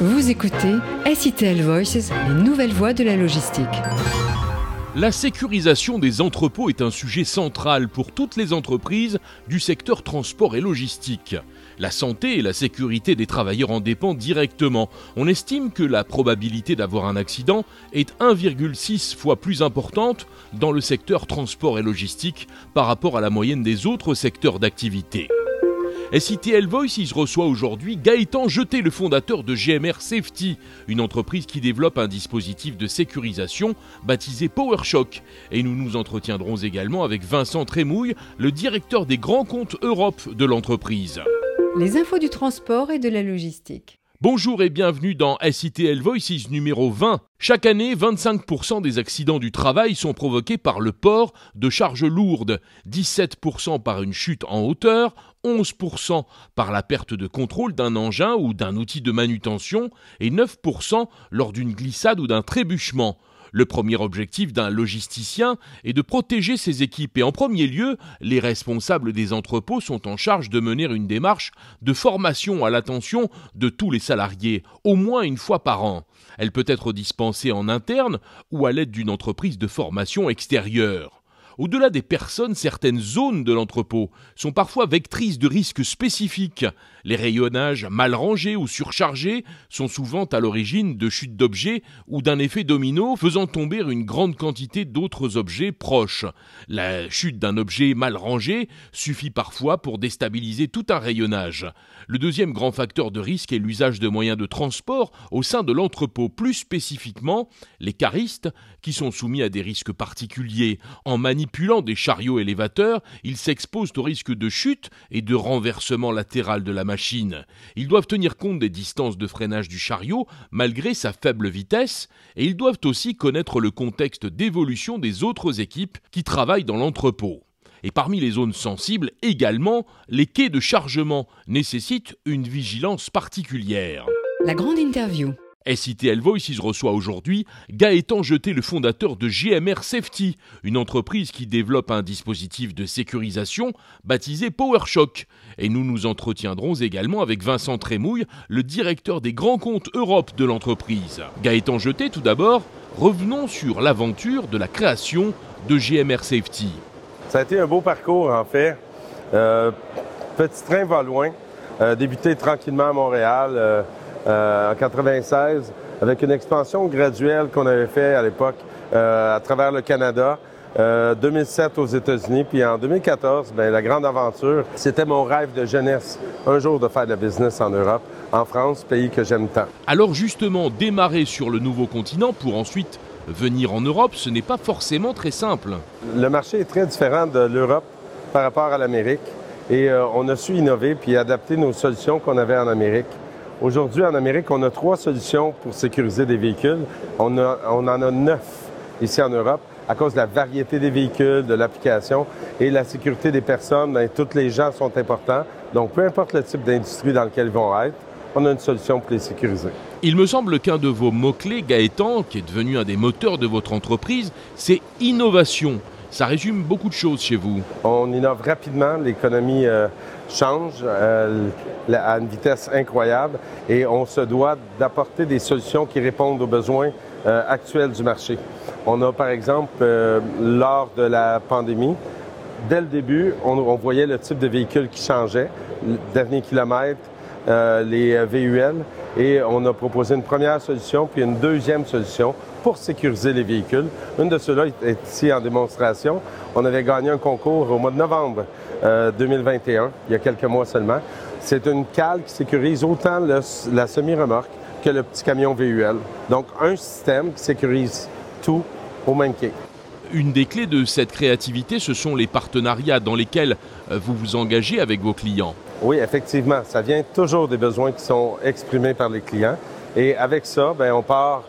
Vous écoutez SITL Voices, les nouvelles voies de la logistique. La sécurisation des entrepôts est un sujet central pour toutes les entreprises du secteur transport et logistique. La santé et la sécurité des travailleurs en dépendent directement. On estime que la probabilité d'avoir un accident est 1,6 fois plus importante dans le secteur transport et logistique par rapport à la moyenne des autres secteurs d'activité. SITL Voices reçoit aujourd'hui Gaëtan Jeté, le fondateur de GMR Safety, une entreprise qui développe un dispositif de sécurisation baptisé PowerShock. Et nous nous entretiendrons également avec Vincent Trémouille, le directeur des grands comptes Europe de l'entreprise. Les infos du transport et de la logistique. Bonjour et bienvenue dans SITL Voices numéro 20. Chaque année, 25% des accidents du travail sont provoqués par le port de charges lourdes, 17% par une chute en hauteur, 11% par la perte de contrôle d'un engin ou d'un outil de manutention et 9% lors d'une glissade ou d'un trébuchement. Le premier objectif d'un logisticien est de protéger ses équipes et en premier lieu, les responsables des entrepôts sont en charge de mener une démarche de formation à l'attention de tous les salariés, au moins une fois par an. Elle peut être dispensée en interne ou à l'aide d'une entreprise de formation extérieure. Au-delà des personnes, certaines zones de l'entrepôt sont parfois vectrices de risques spécifiques. Les rayonnages mal rangés ou surchargés sont souvent à l'origine de chutes d'objets ou d'un effet domino faisant tomber une grande quantité d'autres objets proches. La chute d'un objet mal rangé suffit parfois pour déstabiliser tout un rayonnage. Le deuxième grand facteur de risque est l'usage de moyens de transport au sein de l'entrepôt, plus spécifiquement les caristes qui sont soumis à des risques particuliers en manipulant des chariots élévateurs, ils s'exposent au risque de chute et de renversement latéral de la machine. Ils doivent tenir compte des distances de freinage du chariot malgré sa faible vitesse et ils doivent aussi connaître le contexte d'évolution des autres équipes qui travaillent dans l'entrepôt. Et parmi les zones sensibles également, les quais de chargement nécessitent une vigilance particulière. La grande interview. SITL Voices reçoit aujourd'hui Gaëtan Jeté, le fondateur de GMR Safety, une entreprise qui développe un dispositif de sécurisation baptisé PowerShock. Et nous nous entretiendrons également avec Vincent Trémouille, le directeur des grands comptes Europe de l'entreprise. Gaëtan Jeté, tout d'abord, revenons sur l'aventure de la création de GMR Safety. Ça a été un beau parcours, en fait. Euh, petit train va loin. Euh, débuté tranquillement à Montréal. Euh, euh, en 96 avec une expansion graduelle qu'on avait fait à l'époque euh, à travers le Canada. 2007 euh, aux États-Unis, puis en 2014, ben, la grande aventure, c'était mon rêve de jeunesse, un jour de faire de la business en Europe, en France, pays que j'aime tant. Alors justement, démarrer sur le nouveau continent pour ensuite venir en Europe, ce n'est pas forcément très simple. Le marché est très différent de l'Europe par rapport à l'Amérique et on a su innover puis adapter nos solutions qu'on avait en Amérique. Aujourd'hui, en Amérique, on a trois solutions pour sécuriser des véhicules. On, en a neuf ici en Europe à cause de la variété des véhicules, de l'application et la sécurité des personnes. Bien, tous les gens sont importants. Donc, peu importe le type d'industrie dans lequel ils vont être, on a une solution pour les sécuriser. Il me semble qu'un de vos mots-clés, Gaëtan, qui est devenu un des moteurs de votre entreprise, c'est innovation. Ça résume beaucoup de choses chez vous. On innove rapidement, l'économie euh, change euh, à une vitesse incroyable et on se doit d'apporter des solutions qui répondent aux besoins euh, actuels du marché. On a par exemple, lors de la pandémie, dès le début, on, on, voyait le type de véhicule qui changeait, dernier kilomètre, les VUL, et on a proposé une première solution puis une deuxième solution pour sécuriser les véhicules. Une de ceux-là est ici en démonstration. On avait gagné un concours au mois de novembre 2021, euh, il y a quelques mois seulement. C'est une cale qui sécurise autant la semi-remorque que le petit camion VUL. Donc, un système qui sécurise tout au même quai. Une des clés de cette créativité, ce sont les partenariats dans lesquels euh, vous vous engagez avec vos clients. Oui, effectivement. Ça vient toujours des besoins qui sont exprimés par les clients. Et avec ça, bien, on part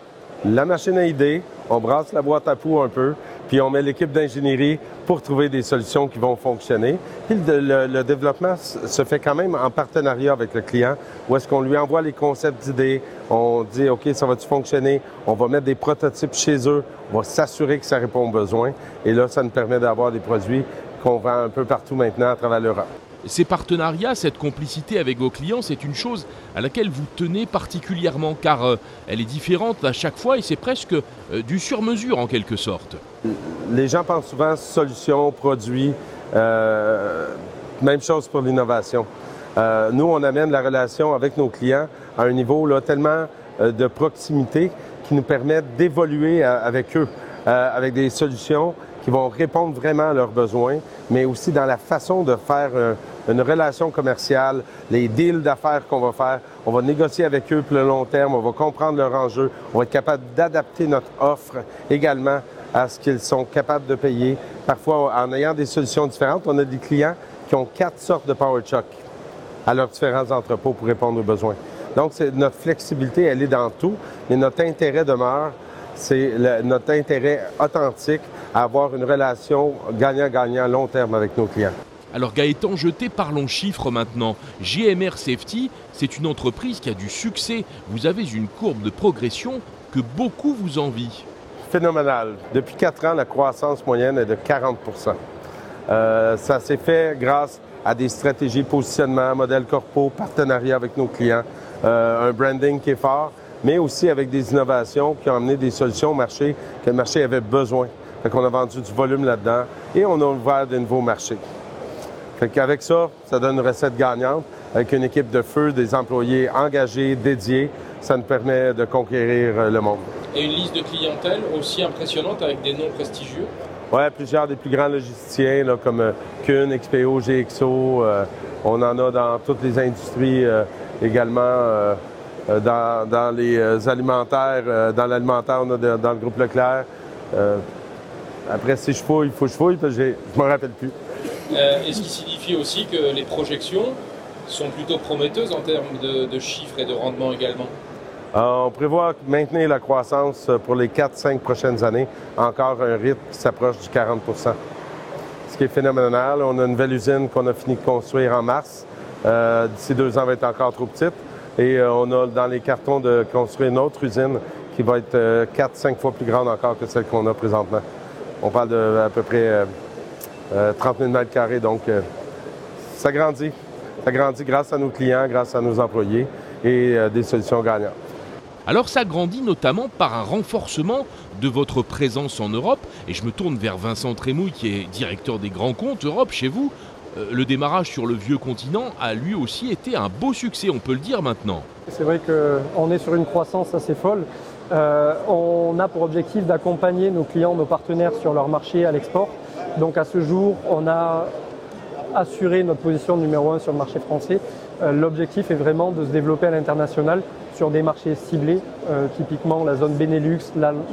la machine à idées, on brasse la boîte à poux un peu, puis on met l'équipe d'ingénierie pour trouver des solutions qui vont fonctionner. Puis le, développement se fait quand même en partenariat avec le client, où est-ce qu'on lui envoie les concepts d'idées, on dit OK, ça va-tu fonctionner, on va mettre des prototypes chez eux, on va s'assurer que ça répond aux besoins, et là, ça nous permet d'avoir des produits qu'on vend un peu partout maintenant à travers l'Europe. Ces partenariats, cette complicité avec vos clients, c'est une chose à laquelle vous tenez particulièrement car euh, elle est différente à chaque fois et c'est presque euh, du sur-mesure en quelque sorte. Les gens pensent souvent solutions, produits, euh, même chose pour l'innovation. nous, on amène la relation avec nos clients à un niveau là, tellement de proximité qui nous permet d'évoluer avec eux, avec des solutions qui vont répondre vraiment à leurs besoins, mais aussi dans la façon de faire une relation commerciale, les deals d'affaires qu'on va faire. On va négocier avec eux le long terme, on va comprendre leurs enjeux, on va être capable d'adapter notre offre également à ce qu'ils sont capables de payer. Parfois, en ayant des solutions différentes, on a des clients qui ont quatre sortes de Power à leurs différents entrepôts pour répondre aux besoins. Donc, notre flexibilité, elle est dans tout, mais notre intérêt demeure, c'est notre intérêt authentique à avoir une relation gagnant-gagnant long terme avec nos clients. Alors Gaëtan Jeté, parlons chiffres maintenant. GMR Safety, c'est une entreprise qui a du succès. Vous avez une courbe de progression que beaucoup vous envient. Phénoménal. Depuis quatre ans, la croissance moyenne est de 40% euh, Ça s'est fait grâce à des stratégies de positionnement, modèle corpo, partenariat avec nos clients, euh, un branding qui est fort, mais aussi avec des innovations qui ont amené des solutions au marché que le marché avait besoin. Fait qu'on a vendu du volume là-dedans et on a ouvert de nouveaux marchés. Fait qu'avec ça, ça donne une recette gagnante. Avec une équipe de feu, des employés engagés, dédiés, ça nous permet de conquérir euh, le monde. Et une liste de clientèle aussi impressionnante avec des noms prestigieux? Oui, plusieurs des plus grands logisticiens là, comme euh, Kuhn, XPO, GXO. Euh, on en a dans toutes les industries également. Dans, les alimentaires, dans l'alimentaire, on a dans le groupe Leclerc. après, si je fouille, il faut que je fouille, je ne me rappelle plus. Euh, et ce qui signifie aussi que les projections sont plutôt prometteuses en termes de, chiffres et de rendement également? Euh, on prévoit maintenir la croissance pour les 4-5 prochaines années, encore un rythme qui s'approche du 40% Ce qui est phénoménal. On a une nouvelle usine qu'on a fini de construire en mars. Euh, d'ici deux ans, elle va être encore trop petite. Et on a dans les cartons de construire une autre usine qui va être 4-5 fois plus grande encore que celle qu'on a présentement. On parle de à peu près 30 000 mètres carrés. Donc, euh, ça grandit. Ça grandit grâce à nos clients, grâce à nos employés et euh, des solutions gagnantes. Alors ça grandit notamment par un renforcement de votre présence en Europe. Et je me tourne vers Vincent Trémouille, qui est directeur des grands comptes Europe chez vous. Euh, le démarrage sur le vieux continent a lui aussi été un beau succès, on peut le dire maintenant. C'est vrai qu'on est sur une croissance assez folle. on a pour objectif d'accompagner nos clients, nos partenaires sur leur marché à l'export. Donc à ce jour, on a assuré notre position numéro un sur le marché français. Euh, l'objectif est vraiment de se développer à l'international sur des marchés ciblés, euh, typiquement la zone Benelux,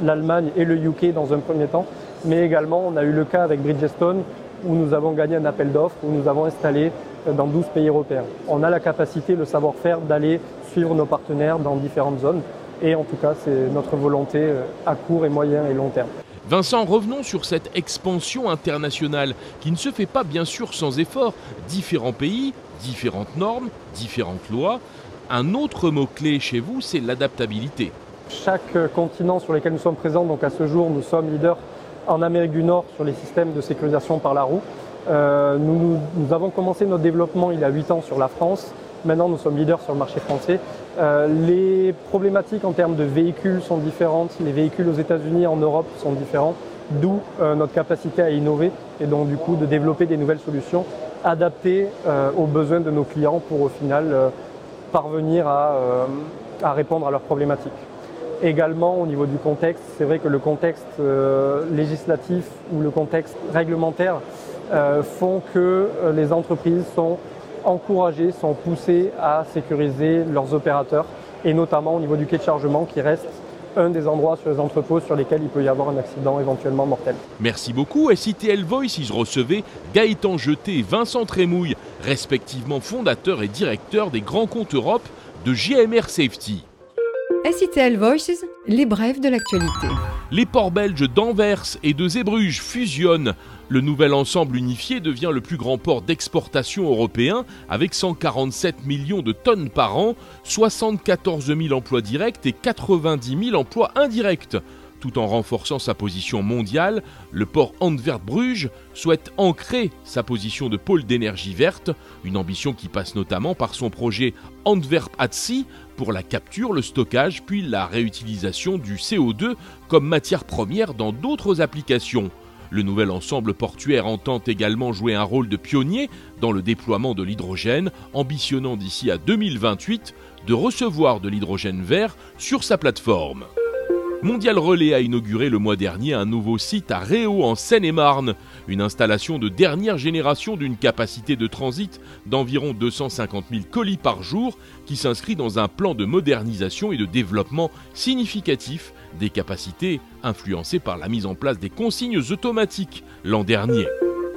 l'Allemagne et le UK dans un premier temps. Mais également, on a eu le cas avec Bridgestone où nous avons gagné un appel d'offres, où nous avons installé euh, dans 12 pays européens. On a la capacité, le savoir-faire d'aller suivre nos partenaires dans différentes zones. Et en tout cas, c'est notre volonté à court et moyen et long terme. Vincent, revenons sur cette expansion internationale qui ne se fait pas bien sûr sans effort. Différents pays, différentes normes, différentes lois. Un autre mot-clé chez vous, c'est l'adaptabilité. Chaque continent sur lequel nous sommes présents, donc à ce jour, nous sommes leaders en Amérique du Nord sur les systèmes de sécurisation par la roue. Euh, nous, avons commencé notre développement il y a 8 ans sur la France. Maintenant, nous sommes leaders sur le marché français. Euh, les problématiques en termes de véhicules sont différentes. Les véhicules aux États-Unis, en Europe sont différents, d'où euh, notre capacité à innover et donc du coup de développer des nouvelles solutions adaptées aux besoins de nos clients pour au final parvenir à, répondre à leurs problématiques. Également au niveau du contexte, c'est vrai que le contexte législatif ou le contexte réglementaire font que les entreprises sont encouragés, sont poussés à sécuriser leurs opérateurs et notamment au niveau du quai de chargement qui reste un des endroits sur les entrepôts sur lesquels il peut y avoir un accident éventuellement mortel. Merci beaucoup. SITL Voice, je recevais Gaëtan Jeté et Vincent Trémouille, respectivement fondateurs et directeurs des grands comptes Europe de GMR Safety. SITL Voices, les brèves de l'actualité. Les ports belges d'Anvers et de Zeebrugge fusionnent. Le nouvel ensemble unifié devient le plus grand port d'exportation européen avec 147 millions de tonnes par an, 74 000 emplois directs et 90 000 emplois indirects. Tout en renforçant sa position mondiale, le port Antwerp-Bruges souhaite ancrer sa position de pôle d'énergie verte, une ambition qui passe notamment par son projet Antwerp at Sea pour la capture, le stockage puis la réutilisation du CO2 comme matière première dans d'autres applications. Le nouvel ensemble portuaire entend également jouer un rôle de pionnier dans le déploiement de l'hydrogène, ambitionnant d'ici à 2028 de recevoir de l'hydrogène vert sur sa plateforme. Mondial Relais a inauguré le mois dernier un nouveau site à Réau en Seine-et-Marne, une installation de dernière génération d'une capacité de transit d'environ 250 000 colis par jour qui s'inscrit dans un plan de modernisation et de développement significatif des capacités influencées par la mise en place des consignes automatiques l'an dernier.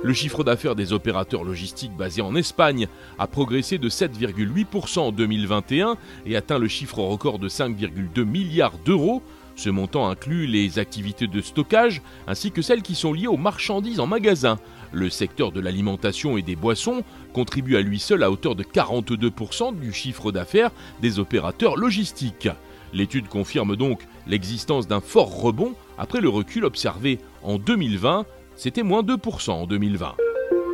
Le chiffre d'affaires des opérateurs logistiques basés en Espagne a progressé de 7,8% en 2021 et atteint le chiffre record de 5,2 milliards d'euros, ce montant inclut les activités de stockage ainsi que celles qui sont liées aux marchandises en magasin. Le secteur de l'alimentation et des boissons contribue à lui seul à hauteur de 42% du chiffre d'affaires des opérateurs logistiques. L'étude confirme donc l'existence d'un fort rebond après le recul observé en 2020, c'était moins 2% en 2020.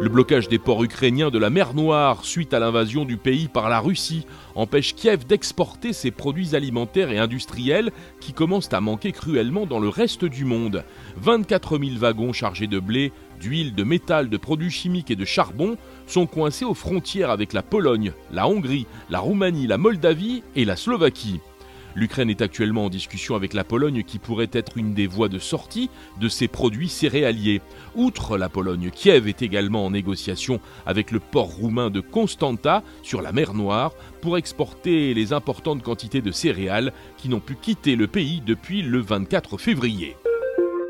Le blocage des ports ukrainiens de la mer Noire suite à l'invasion du pays par la Russie empêche Kiev d'exporter ses produits alimentaires et industriels qui commencent à manquer cruellement dans le reste du monde. 24 000 wagons chargés de blé, d'huile, de métal, de produits chimiques et de charbon sont coincés aux frontières avec la Pologne, la Hongrie, la Roumanie, la Moldavie et la Slovaquie. L'Ukraine est actuellement en discussion avec la Pologne qui pourrait être une des voies de sortie de ces produits céréaliers. Outre la Pologne, Kiev est également en négociation avec le port roumain de Constanta sur la mer Noire pour exporter les importantes quantités de céréales qui n'ont pu quitter le pays depuis le 24 février.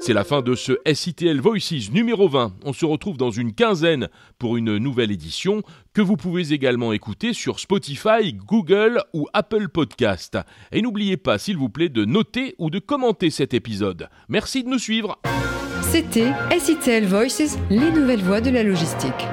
C'est la fin de ce SITL Voices numéro 20. On se retrouve dans une quinzaine pour une nouvelle édition que vous pouvez également écouter sur Spotify, Google ou Apple Podcast. Et n'oubliez pas, s'il vous plaît, de noter ou de commenter cet épisode. Merci de nous suivre. C'était SITL Voices, les nouvelles voies de la logistique.